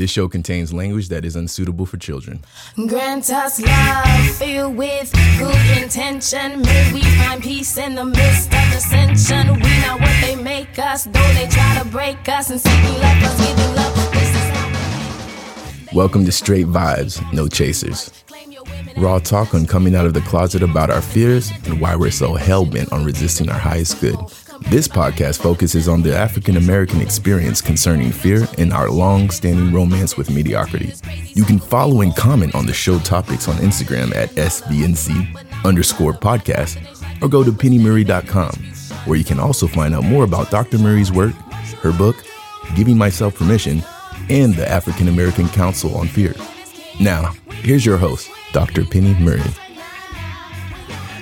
This show contains language that is unsuitable for children. Grant us love filled with good intention. May we find peace in the midst of dissension. We know what they make us, though they try to break us and love us, giving love. This is how Welcome to Straight Vibes, No Chasers. Raw talk on coming out of the closet about our fears and why we're so hell bent on resisting our highest good. This podcast focuses on the African American experience concerning fear and our long standing romance with mediocrity. You can follow and comment on the show topics on Instagram at SVNC underscore podcast or go to penniemurray.com, where you can also find out more about Dr. Murray's work, her book, Giving Myself Permission, and the African American Council on Fear. Now, here's your host, Dr. Pennie Murray.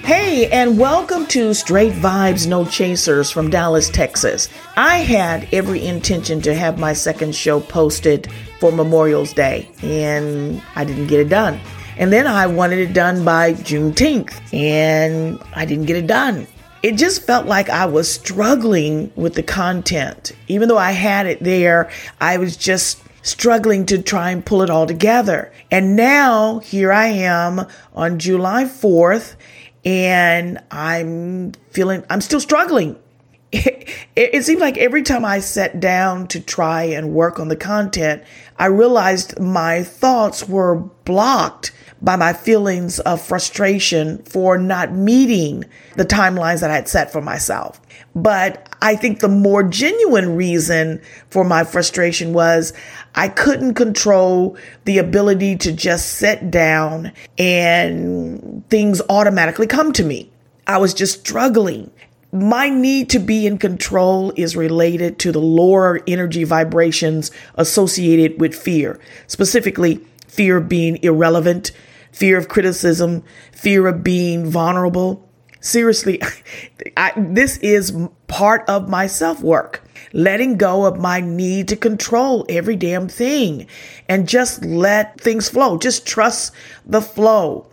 Hey, and welcome to Straight Vibes No Chasers from Dallas, Texas. I had every intention to have my second show posted for Memorial's Day, and I didn't get it done. And then I wanted it done by Juneteenth, and I didn't get it done. It just felt like I was struggling with the content. Even though I had it there, I was just struggling to try and pull it all together. And now here I am on July 4th and I'm feeling, I'm still struggling. It, it, seems like every time I sat down to try and work on the content, I realized my thoughts were blocked by my feelings of frustration for not meeting the timelines that I had set for myself. But I think the more genuine reason for my frustration was I couldn't control the ability to just sit down and things automatically come to me. I was just struggling. My need to be in control is related to the lower energy vibrations associated with fear, specifically fear of being irrelevant, fear of criticism, fear of being vulnerable. Seriously, I, this is part of my self work. Letting go of my need to control every damn thing and just let things flow. Just trust the flow.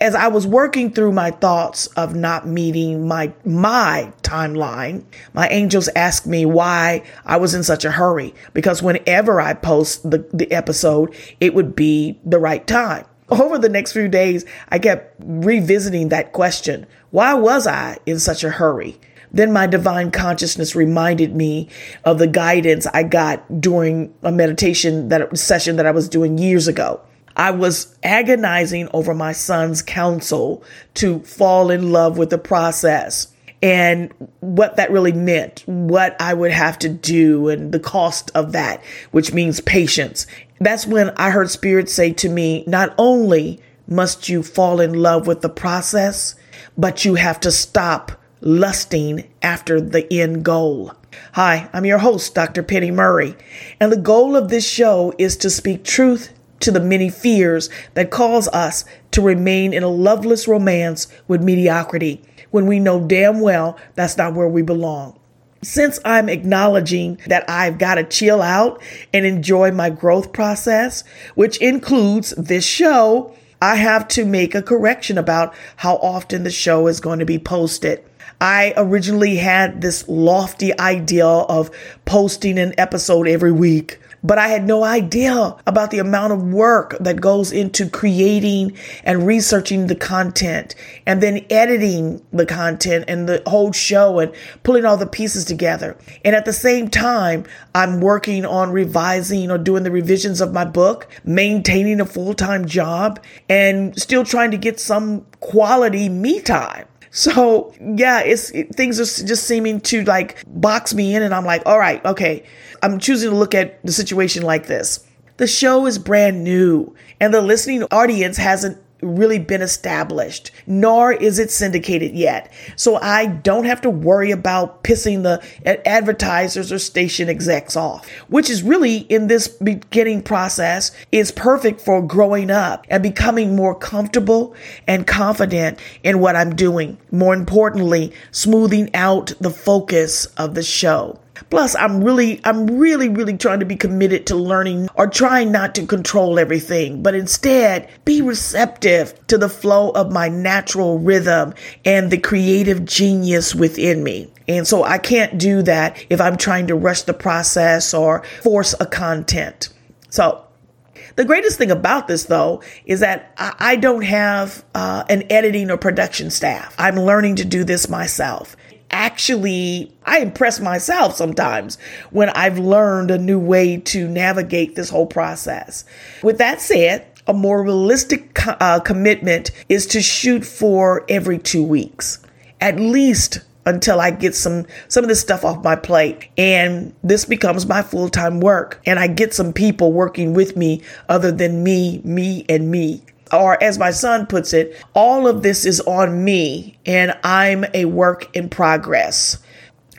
As I was working through my thoughts of not meeting my my timeline, my angels asked me why I was in such a hurry because whenever I post the, the episode, it would be the right time over the next few days, I kept revisiting that question. Why was I in such a hurry? Then my divine consciousness reminded me of the guidance I got during a meditation that session that I was doing years ago. I was agonizing over my son's counsel to fall in love with the process and what that really meant, what I would have to do and the cost of that, which means patience that's when I heard Spirit say to me, not only must you fall in love with the process, but you have to stop lusting after the end goal. Hi, I'm your host, Dr. Pennie Murray, and the goal of this show is to speak truth to the many fears that cause us to remain in a loveless romance with mediocrity when we know damn well that's not where we belong. Since I'm acknowledging that I've got to chill out and enjoy my growth process, which includes this show, I have to make a correction about how often the show is going to be posted. I originally had this lofty idea of posting an episode every week but I had no idea about the amount of work that goes into creating and researching the content and then editing the content and the whole show and pulling all the pieces together. And at the same time, I'm working on revising or doing the revisions of my book, maintaining a full time job, and still trying to get some quality me time. So yeah, it's it, things are just seeming to like box me in, and I'm like, all right, okay. I'm choosing to look at the situation like this. The show is brand new, and the listening audience hasn't really been established, nor is it syndicated yet. So I don't have to worry about pissing the advertisers or station execs off, which is really in this beginning process is perfect for growing up and becoming more comfortable and confident in what I'm doing. More importantly, smoothing out the focus of the show. Plus, I'm really, I'm really, really trying to be committed to learning or trying not to control everything, but instead be receptive to the flow of my natural rhythm and the creative genius within me. And so I can't do that if I'm trying to rush the process or force a content. So The greatest thing about this, though, is that I don't have uh, an editing or production staff. I'm learning to do this myself. Actually, I impress myself sometimes when I've learned a new way to navigate this whole process. With that said, a more realistic uh, commitment is to shoot for every two weeks, at least until I get some some of this stuff off my plate and this becomes my full-time work and I get some people working with me other than me, me and me. Or as my son puts it, all of this is on me and I'm a work in progress.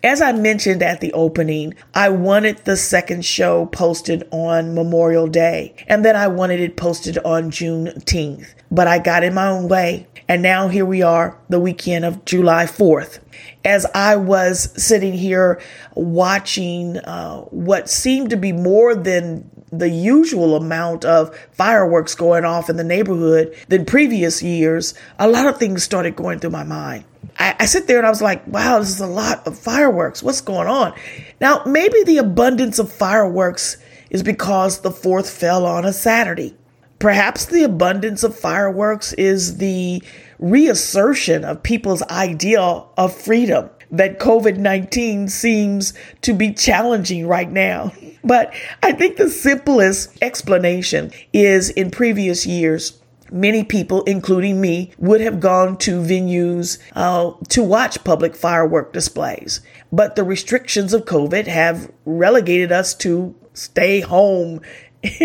As I mentioned at the opening, I wanted the second show posted on Memorial Day, and then I wanted it posted on Juneteenth. But I got in my own way, and now here we are, the weekend of July 4th. As I was sitting here watching uh, what seemed to be more than the usual amount of fireworks going off in the neighborhood than previous years, a lot of things started going through my mind. I, I sit there and I was like, wow, this is a lot of fireworks. What's going on? Now, maybe the abundance of fireworks is because the fourth fell on a Saturday. Perhaps the abundance of fireworks is the reassertion of people's ideal of freedom that COVID 19 seems to be challenging right now. But I think the simplest explanation is in previous years, many people, including me, would have gone to venues uh, to watch public firework displays. But the restrictions of COVID have relegated us to stay home.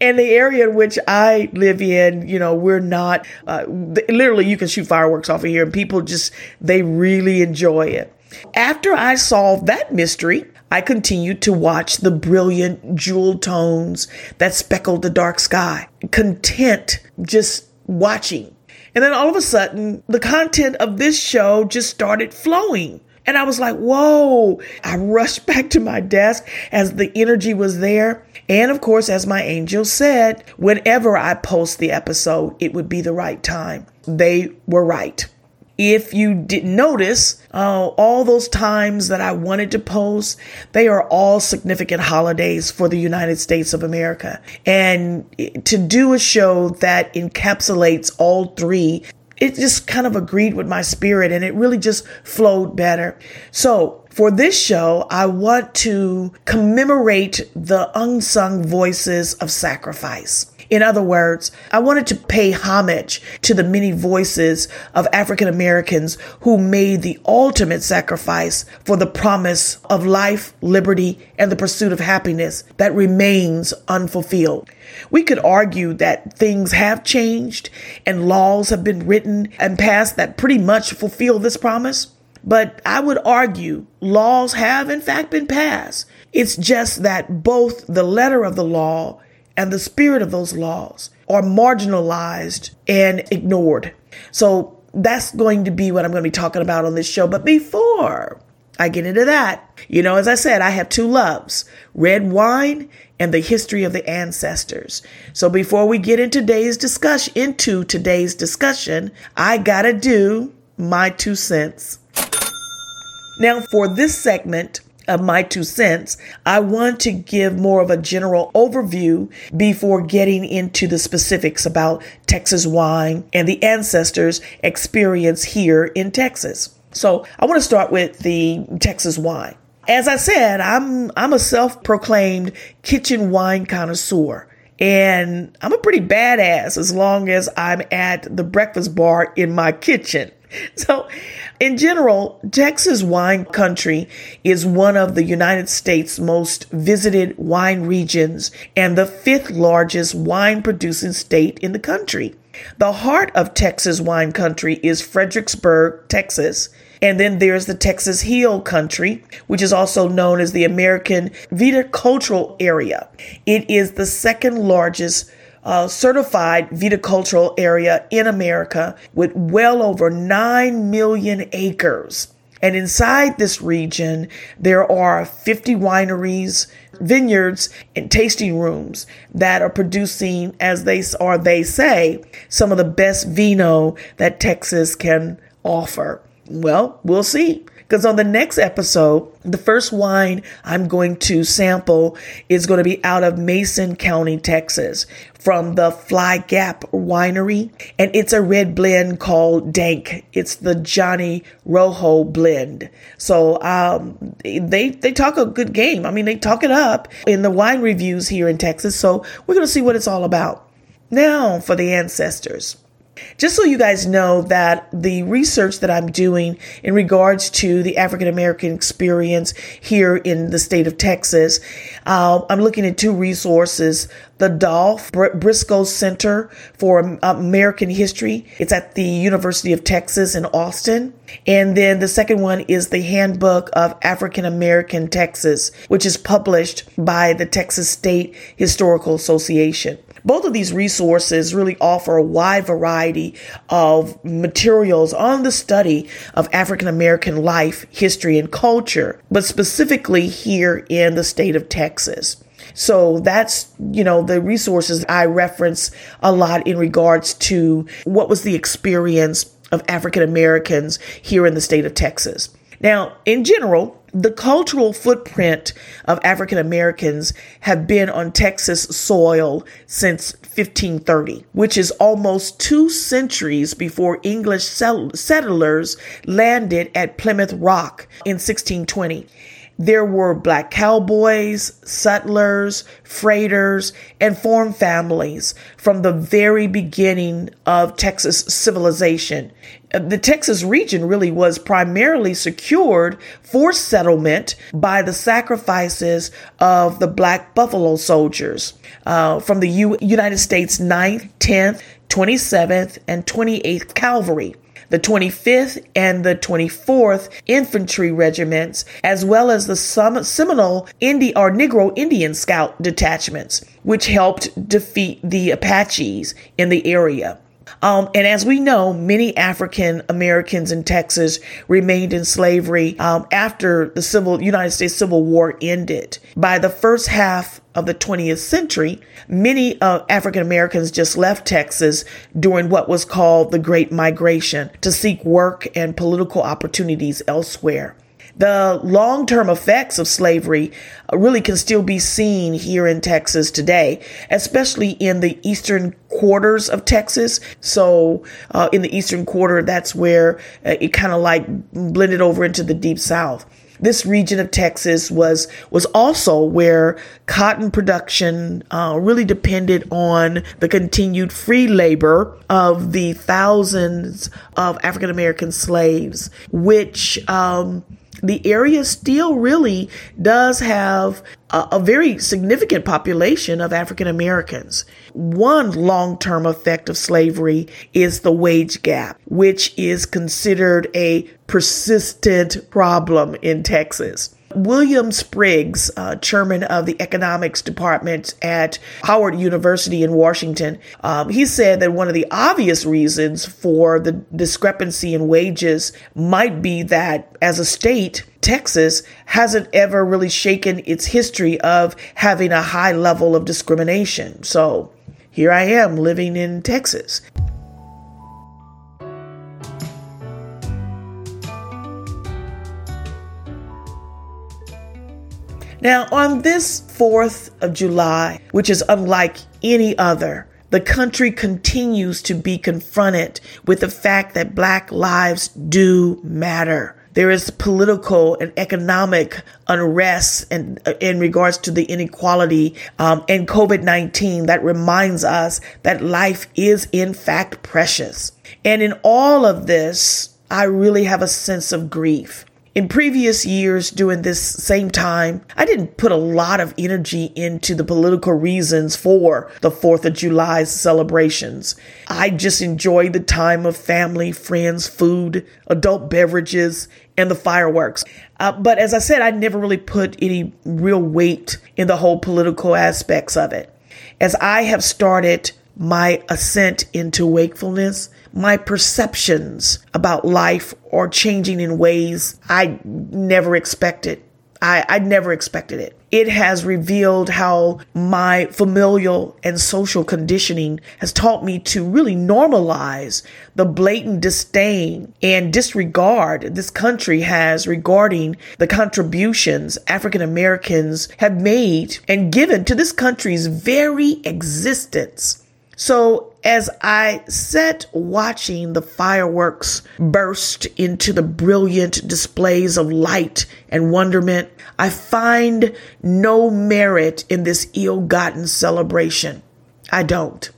in the area in which I live in, you know, we're not, uh, literally, you can shoot fireworks off of here and people just, they really enjoy it. After I solved that mystery, I continued to watch the brilliant jewel tones that speckled the dark sky, content just watching. And then all of a sudden, the content of this show just started flowing. And I was like, whoa. I rushed back to my desk as the energy was there. And of course, as my angel said, whenever I post the episode, it would be the right time. They were right. If you didn't notice, uh, all those times that I wanted to post, they are all significant holidays for the United States of America. And to do a show that encapsulates all three it just kind of agreed with my spirit and it really just flowed better. So for this show, I want to commemorate the unsung voices of sacrifice. In other words, I wanted to pay homage to the many voices of African Americans who made the ultimate sacrifice for the promise of life, liberty, and the pursuit of happiness that remains unfulfilled. We could argue that things have changed and laws have been written and passed that pretty much fulfill this promise. But I would argue laws have in fact been passed. It's just that both the letter of the law and the spirit of those laws are marginalized and ignored. So that's going to be what I'm going to be talking about on this show. But before I get into that, you know, as I said, I have two loves red wine and the history of the ancestors. So before we get into today's discussion, into today's discussion, I gotta do my two cents. Now, for this segment, of my two cents, I want to give more of a general overview before getting into the specifics about Texas wine and the ancestors' experience here in Texas. So, I want to start with the Texas wine. As I said, I'm I'm a self-proclaimed kitchen wine connoisseur. And I'm a pretty badass as long as I'm at the breakfast bar in my kitchen. So, in general, Texas wine country is one of the United States' most visited wine regions and the fifth largest wine producing state in the country. The heart of Texas wine country is Fredericksburg, Texas. And then there's the Texas Hill Country, which is also known as the American Viticultural Area. It is the second largest uh, certified viticultural area in America with well over 9 million acres. And inside this region, there are 50 wineries, vineyards, and tasting rooms that are producing, as they or they say, some of the best vino that Texas can offer. Well, we'll see. Because on the next episode, the first wine I'm going to sample is going to be out of Mason County, Texas, from the Fly Gap Winery. And it's a red blend called Dank. It's the Johnny Rojo blend. So um, they, they talk a good game. I mean, they talk it up in the wine reviews here in Texas. So we're to see what it's all about. Now for the ancestors. Just so you guys know that the research that I'm doing in regards to the African American experience here in the state of Texas, uh, I'm looking at two resources. The Dolph Briscoe Center for American History. It's at the University of Texas in Austin. And then the second one is the Handbook of African American Texas, which is published by the Texas State Historical Association. Both of these resources really offer a wide variety of materials on the study of African American life, history, and culture, but specifically here in the state of Texas. So that's, you know, the resources I reference a lot in regards to what was the experience of African Americans here in the state of Texas. Now, in general, the cultural footprint of African Americans have been on Texas soil since 1530, which is almost two centuries before English settlers landed at Plymouth Rock in 1620. There were black cowboys, settlers, freighters, and farm families from the very beginning of Texas civilization. The Texas region really was primarily secured for settlement by the sacrifices of the black buffalo soldiers uh, from the U- United States 9th, 10th, 27th, and 28th Cavalry the 25th and the 24th Infantry Regiments, as well as the Seminole Indi- or Negro Indian Scout detachments, which helped defeat the Apaches in the area. Um, and as we know, many African Americans in Texas remained in slavery um, after the civil United States Civil War ended. By the first half of the 20th century, many uh, African Americans just left Texas during what was called the Great Migration to seek work and political opportunities elsewhere. The long term effects of slavery really can still be seen here in Texas today, especially in the eastern quarters of Texas. So, uh, in the eastern quarter, that's where uh, it kind of like blended over into the deep south this region of Texas was was also where cotton production uh, really depended on the continued free labor of the thousands of African American slaves, which um, the area still really does have a, a very significant population of African Americans. One long term effect of slavery is the wage gap, which is considered a persistent problem in Texas. William Spriggs, uh, chairman of the economics department at Howard University in Washington, um, he said that one of the obvious reasons for the discrepancy in wages might be that as a state, Texas hasn't ever really shaken its history of having a high level of discrimination. So here I am living in Texas. Now, on this 4th of July, which is unlike any other, the country continues to be confronted with the fact that Black lives do matter. There is political and economic unrest in, in regards to the inequality um, and COVID 19 that reminds us that life is in fact precious. And in all of this, I really have a sense of grief. In previous years, during this same time, I didn't put a lot of energy into the political reasons for the 4th of July celebrations. I just enjoyed the time of family, friends, food, adult beverages, and the fireworks. Uh, but as I said, I never really put any real weight in the whole political aspects of it. As I have started my ascent into wakefulness, my perceptions about life are changing in ways I never expected. I, I never expected it. It has revealed how my familial and social conditioning has taught me to really normalize the blatant disdain and disregard this country has regarding the contributions African Americans have made and given to this country's very existence. So, as I sat watching the fireworks burst into the brilliant displays of light and wonderment, I find no merit in this ill gotten celebration. I don't.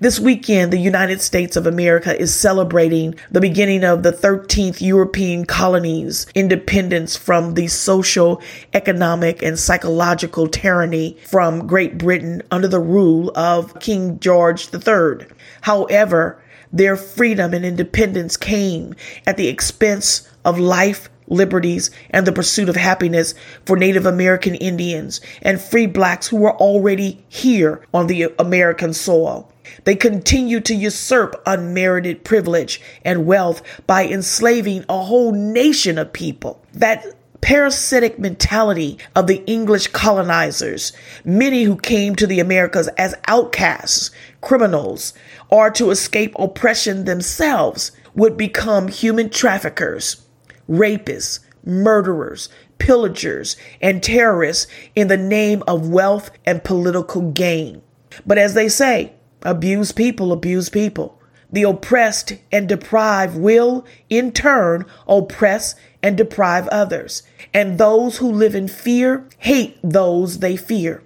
This weekend, the United States of America is celebrating the beginning of the 13th European colonies' independence from the social, economic, and psychological tyranny from Great Britain under the rule of King George III. However, their freedom and independence came at the expense of life, liberties, and the pursuit of happiness for Native American Indians and free blacks who were already here on the American soil. They continue to usurp unmerited privilege and wealth by enslaving a whole nation of people. That parasitic mentality of the English colonizers, many who came to the Americas as outcasts, criminals, or to escape oppression themselves, would become human traffickers, rapists, murderers, pillagers, and terrorists in the name of wealth and political gain. But as they say, Abuse people abuse people. The oppressed and deprived will, in turn, oppress and deprive others. And those who live in fear hate those they fear.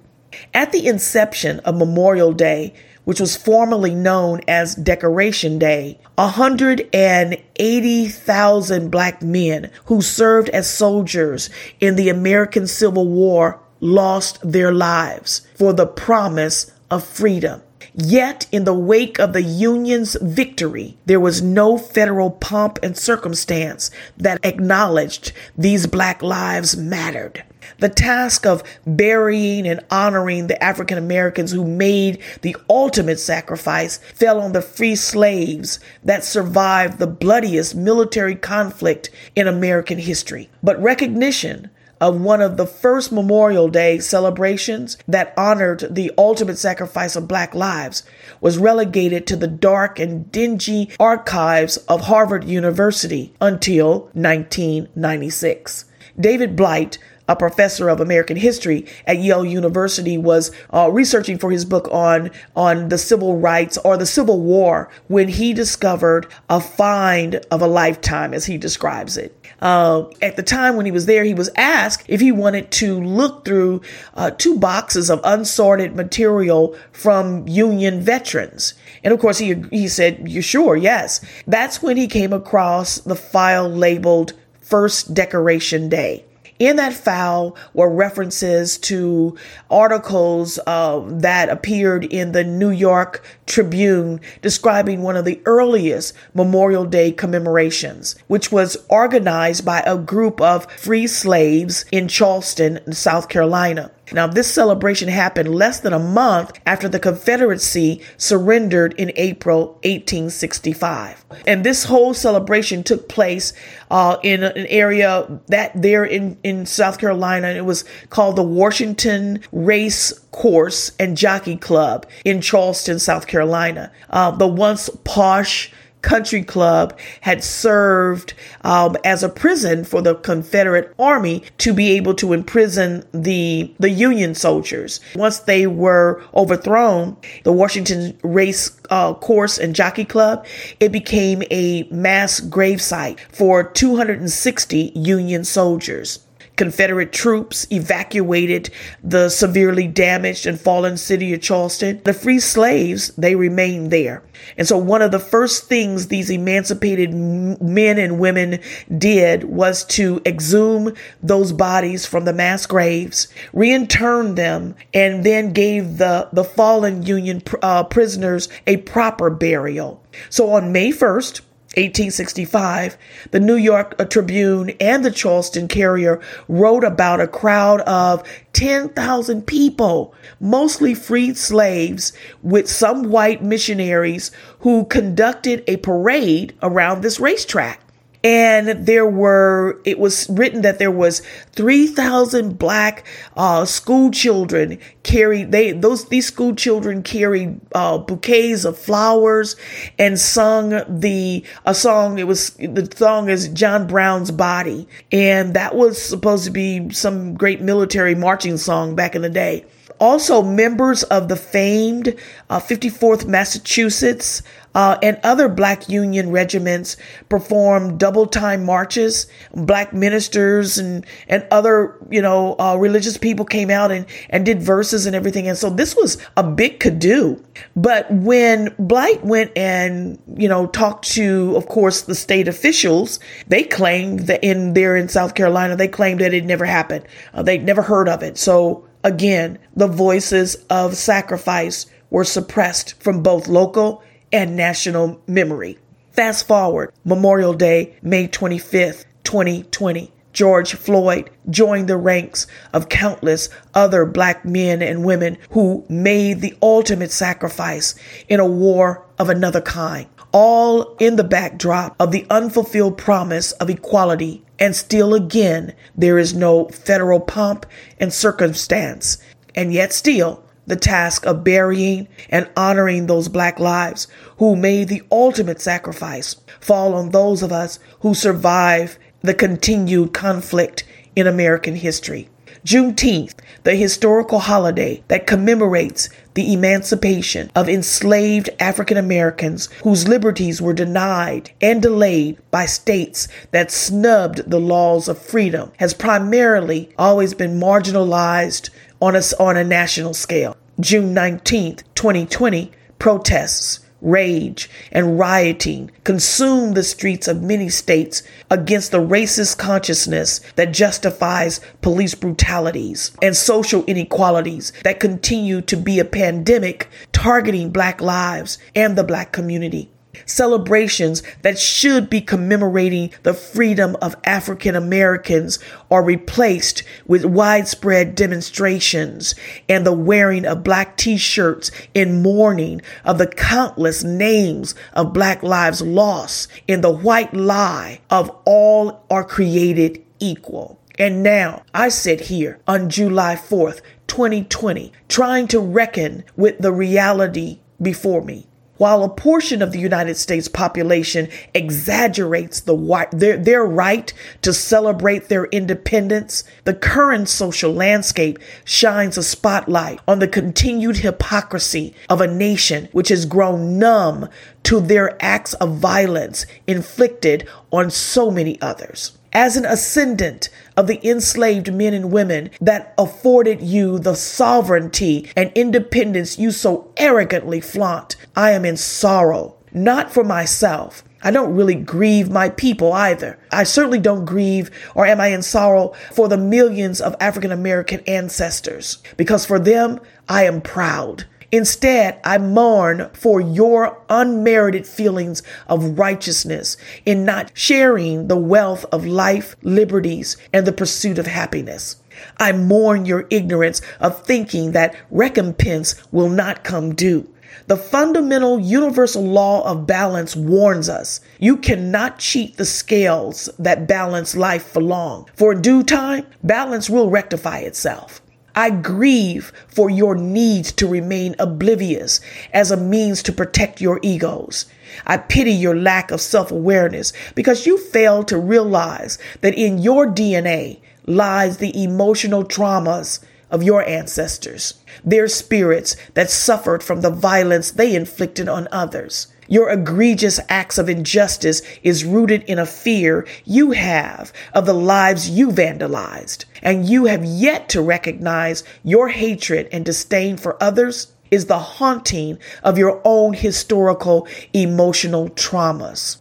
At the inception of Memorial Day, which was formerly known as Decoration Day, 180,000 black men who served as soldiers in the American Civil War lost their lives for the promise of freedom. Yet, in the wake of the Union's victory, there was no federal pomp and circumstance that acknowledged these black lives mattered. The task of burying and honoring the African Americans who made the ultimate sacrifice fell on the free slaves that survived the bloodiest military conflict in American history. But recognition of one of the first Memorial Day celebrations that honored the ultimate sacrifice of black lives was relegated to the dark and dingy archives of Harvard University until 1996. David Blight a professor of American history at Yale University, was uh, researching for his book on on the civil rights or the Civil War when he discovered a find of a lifetime, as he describes it. Uh, at the time when he was there, he was asked if he wanted to look through uh, two boxes of unsorted material from Union veterans. And of course, he, he said, You sure? Yes. That's when he came across the file labeled First Decoration Day. In that file were references to articles uh, that appeared in the New York Tribune describing one of the earliest Memorial Day commemorations, which was organized by a group of free slaves in Charleston, South Carolina. Now, this celebration happened less than a month after the Confederacy surrendered in April 1865. And this whole celebration took place uh, in an area that there in, in South Carolina. It was called the Washington Race Course and Jockey Club in Charleston, South Carolina. Uh, the once posh Country Club had served um, as a prison for the Confederate Army to be able to imprison the the Union soldiers. Once they were overthrown, the Washington Race uh, Course and Jockey Club, it became a mass gravesite for 260 Union soldiers. Confederate troops evacuated the severely damaged and fallen city of Charleston. The free slaves, they remained there. And so one of the first things these emancipated men and women did was to exhume those bodies from the mass graves, reinterred them, and then gave the, the fallen Union uh, prisoners a proper burial. So on May 1st, 1865, the New York uh, Tribune and the Charleston Courier wrote about a crowd of 10,000 people, mostly freed slaves, with some white missionaries who conducted a parade around this racetrack. And there were it was written that there was 3000 black uh, school children carried they those these school children carried uh, bouquets of flowers and sung the a song. It was the song is John Brown's body. And that was supposed to be some great military marching song back in the day also members of the famed uh, 54th Massachusetts uh, and other black union regiments performed double time marches. Black ministers and, and other, you know, uh, religious people came out and, and did verses and everything. And so this was a big do. But when Blight went and, you know, talked to, of course, the state officials, they claimed that in there in South Carolina, they claimed that it never happened. Uh, they'd never heard of it. So again, the voices of sacrifice were suppressed from both local and national memory. Fast forward, Memorial Day, May 25th, 2020. George Floyd joined the ranks of countless other black men and women who made the ultimate sacrifice in a war of another kind, all in the backdrop of the unfulfilled promise of equality. And still again, there is no federal pomp and circumstance. And yet still, the task of burying and honoring those black lives who made the ultimate sacrifice fall on those of us who survive the continued conflict in American history. Juneteenth, the historical holiday that commemorates the emancipation of enslaved African Americans whose liberties were denied and delayed by states that snubbed the laws of freedom, has primarily always been marginalized on a, on a national scale. June 19th, 2020, protests, rage, and rioting consumed the streets of many states against the racist consciousness that justifies police brutalities and social inequalities that continue to be a pandemic targeting Black lives and the Black community celebrations that should be commemorating the freedom of African Americans are replaced with widespread demonstrations and the wearing of black t-shirts in mourning of the countless names of black lives lost in the white lie of all are created equal. And now I sit here on July 4th, 2020, trying to reckon with the reality before me. While a portion of the United States population exaggerates the their, their right to celebrate their independence, the current social landscape shines a spotlight on the continued hypocrisy of a nation which has grown numb to their acts of violence inflicted on so many others as an ascendant of the enslaved men and women that afforded you the sovereignty and independence you so arrogantly flaunt. I am in sorrow, not for myself. I don't really grieve my people either. I certainly don't grieve or am I in sorrow for the millions of African American ancestors because for them, I am proud. Instead, I mourn for your unmerited feelings of righteousness in not sharing the wealth of life, liberties, and the pursuit of happiness. I mourn your ignorance of thinking that recompense will not come due. The fundamental universal law of balance warns us you cannot cheat the scales that balance life for long. For in due time, balance will rectify itself. I grieve for your need to remain oblivious as a means to protect your egos. I pity your lack of self awareness because you fail to realize that in your DNA lies the emotional traumas of your ancestors, their spirits that suffered from the violence they inflicted on others. Your egregious acts of injustice is rooted in a fear you have of the lives you vandalized, and you have yet to recognize your hatred and disdain for others is the haunting of your own historical emotional traumas.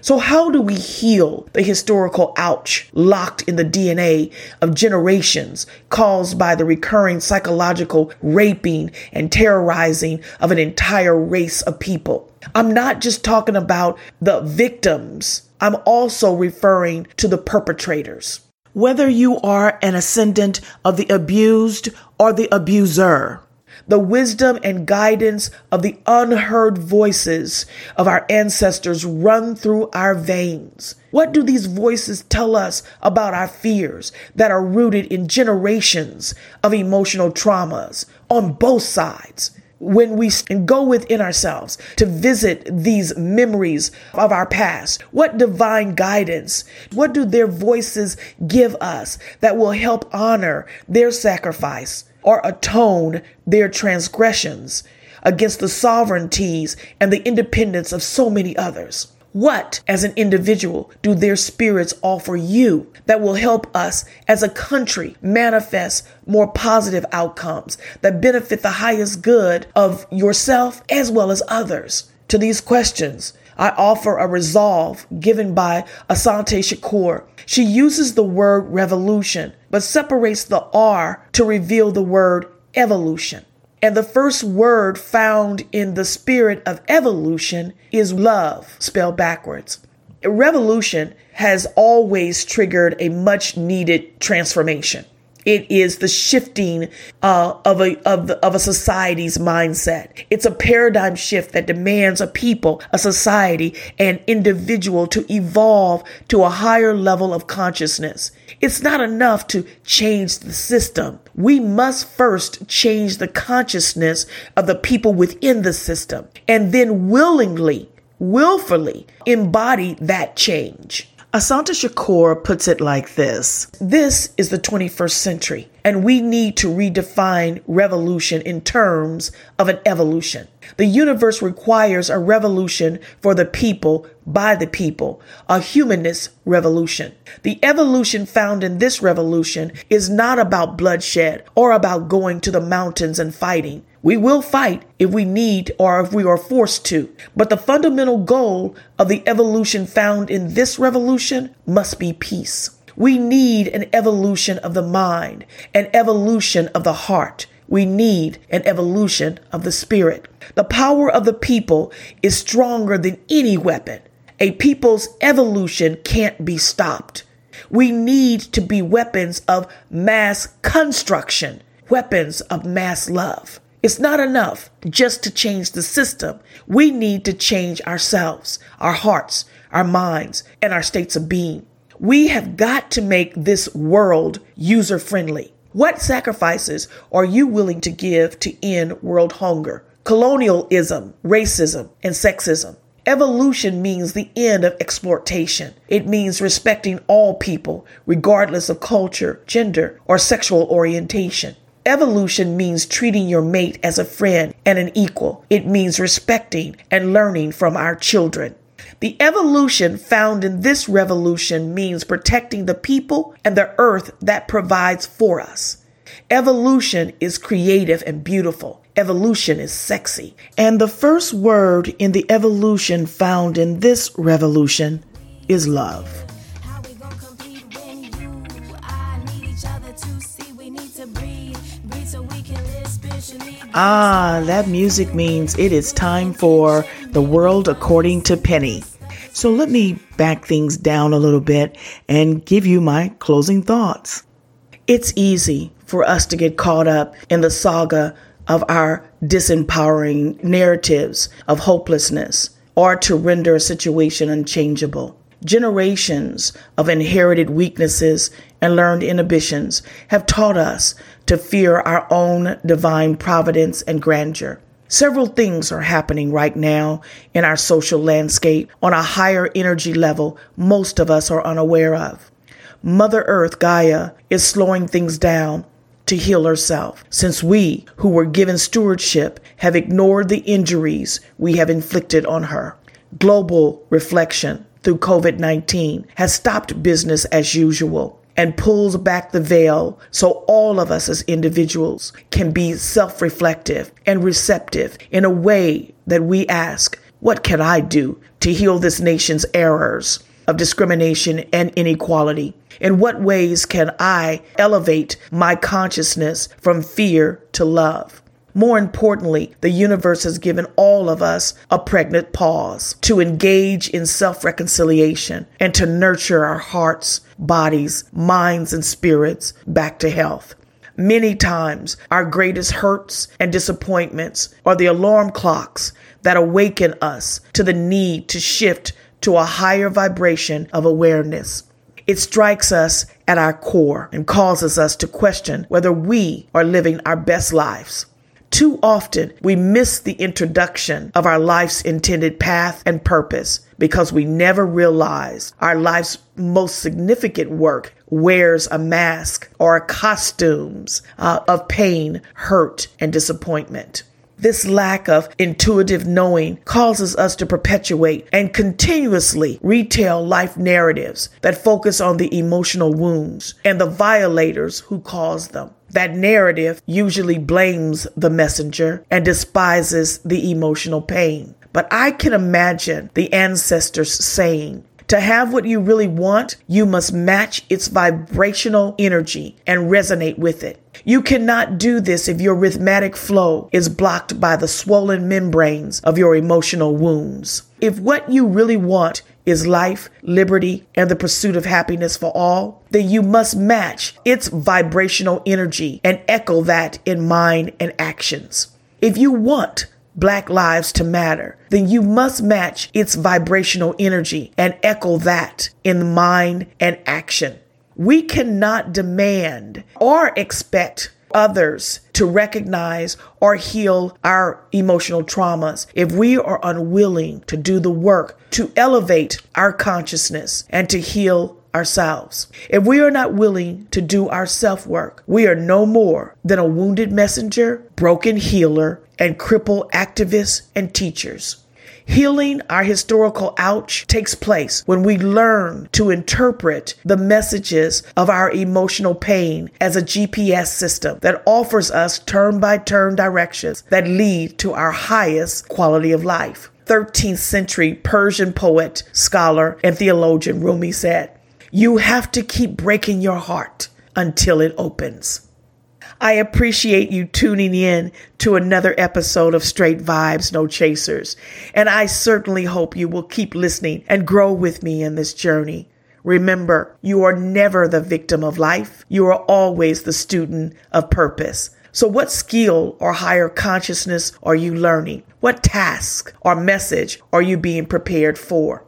So, how do we heal the historical ouch locked in the DNA of generations caused by the recurring psychological raping and terrorizing of an entire race of people? I'm not just talking about the victims, I'm also referring to the perpetrators. Whether you are an ascendant of the abused or the abuser, the wisdom and guidance of the unheard voices of our ancestors run through our veins. What do these voices tell us about our fears that are rooted in generations of emotional traumas on both sides? When we go within ourselves to visit these memories of our past, what divine guidance, what do their voices give us that will help honor their sacrifice? or atone their transgressions against the sovereignties and the independence of so many others. What, as an individual, do their spirits offer you that will help us as a country manifest more positive outcomes that benefit the highest good of yourself as well as others? To these questions, I offer a resolve given by Assata Shakur. She uses the word revolution, but separates the R to reveal the word evolution. And the first word found in the spirit of evolution is love, spelled backwards. Revolution has always triggered a much needed transformation. It is the shifting uh, of a of, the, of a society's mindset. It's a paradigm shift that demands a people, a society, an individual to evolve to a higher level of consciousness. It's not enough to change the system. We must first change the consciousness of the people within the system, and then willingly, willfully embody that change. Assata Shakur puts it like this This is the 21st century, and we need to redefine revolution in terms of an evolution. The universe requires a revolution for the people, by the people, a humanist revolution. The evolution found in this revolution is not about bloodshed or about going to the mountains and fighting. We will fight if we need or if we are forced to. But the fundamental goal of the evolution found in this revolution must be peace. We need an evolution of the mind, an evolution of the heart. We need an evolution of the spirit. The power of the people is stronger than any weapon. A people's evolution can't be stopped. We need to be weapons of mass construction, weapons of mass love. It's not enough just to change the system. We need to change ourselves, our hearts, our minds, and our states of being. We have got to make this world user friendly. What sacrifices are you willing to give to end world hunger, colonialism, racism, and sexism? Evolution means the end of exploitation. It means respecting all people, regardless of culture, gender, or sexual orientation. Evolution means treating your mate as a friend and an equal. It means respecting and learning from our children. The evolution found in this revolution means protecting the people and the earth that provides for us. Evolution is creative and beautiful. Evolution is sexy. And the first word in the evolution found in this revolution is love. Ah, that music means it is time for the world according to Pennie. So let me back things down a little bit and give you my closing thoughts. It's easy for us to get caught up in the saga of our disempowering narratives of hopelessness or to render a situation unchangeable. Generations of inherited weaknesses and learned inhibitions have taught us to fear our own divine providence and grandeur. Several things are happening right now in our social landscape on a higher energy level most of us are unaware of. Mother Earth, Gaia, is slowing things down to heal herself, since we, who were given stewardship, have ignored the injuries we have inflicted on her. Global reflection through COVID 19 has stopped business as usual and pulls back the veil so all of us as individuals can be self reflective and receptive in a way that we ask, What can I do to heal this nation's errors of discrimination and inequality? In what ways can I elevate my consciousness from fear to love? More importantly, the universe has given all of us a pregnant pause to engage in self reconciliation and to nurture our hearts, bodies, minds, and spirits back to health. Many times, our greatest hurts and disappointments are the alarm clocks that awaken us to the need to shift to a higher vibration of awareness. It strikes us at our core and causes us to question whether we are living our best lives. Too often, we miss the introduction of our life's intended path and purpose because we never realize our life's most significant work wears a mask or costumes uh, of pain, hurt, and disappointment. This lack of intuitive knowing causes us to perpetuate and continuously retell life narratives that focus on the emotional wounds and the violators who caused them. That narrative usually blames the messenger and despises the emotional pain. But I can imagine the ancestors saying, to have what you really want, you must match its vibrational energy and resonate with it. You cannot do this if your rhythmic flow is blocked by the swollen membranes of your emotional wounds. If what you really want is life, liberty, and the pursuit of happiness for all, then you must match its vibrational energy and echo that in mind and actions. If you want Black Lives to Matter, then you must match its vibrational energy and echo that in mind and action. We cannot demand or expect others to recognize or heal our emotional traumas if we are unwilling to do the work to elevate our consciousness and to heal ourselves. If we are not willing to do our self work, we are no more than a wounded messenger, broken healer, and crippled activists and teachers. Healing our historical ouch takes place when we learn to interpret the messages of our emotional pain as a GPS system that offers us turn by turn directions that lead to our highest quality of life. 13th century Persian poet, scholar, and theologian Rumi said, You have to keep breaking your heart until it opens. I appreciate you tuning in to another episode of Straight Vibes, No Chasers. And I certainly hope you will keep listening and grow with me in this journey. Remember, you are never the victim of life. You are always the student of purpose. So what skill or higher consciousness are you learning? What task or message are you being prepared for?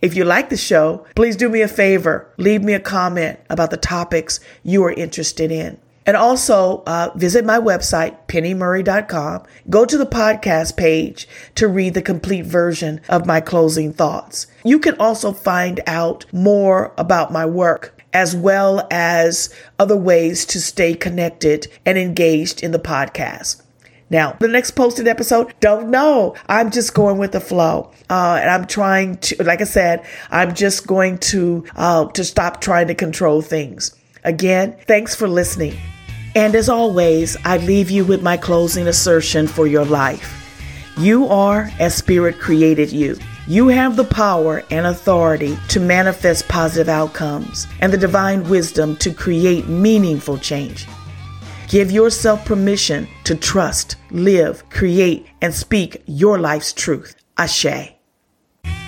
If you like the show, please do me a favor. Leave me a comment about the topics you are interested in. And also uh, visit my website, penniemurray.com. Go to the podcast page to read the complete version of my closing thoughts. You can also find out more about my work as well as other ways to stay connected and engaged in the podcast. Now, the next posted episode, don't know. I'm just going with the flow. Uh, and I'm trying to, like I said, I'm just going to, uh, to stop trying to control things. Again, thanks for listening. And as always, I leave you with my closing assertion for your life. You are as Spirit created you. You have the power and authority to manifest positive outcomes and the divine wisdom to create meaningful change. Give yourself permission to trust, live, create, and speak your life's truth. Ashe.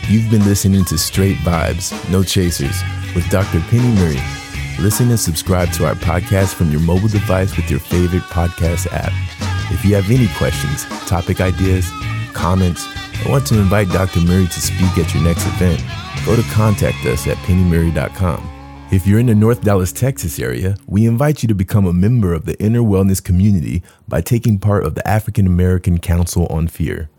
You've been listening to Straight Vibes, No Chasers with Dr. Pennie Murray Listen and subscribe to our podcast from your mobile device with your favorite podcast app. If you have any questions, topic ideas, comments, or want to invite Dr. Murray to speak at your next event, go to contact us at penniemurray.com. If you're in the North Dallas, Texas area, we invite you to become a member of the Inner Wellness community by taking part of the African American Council on Fear.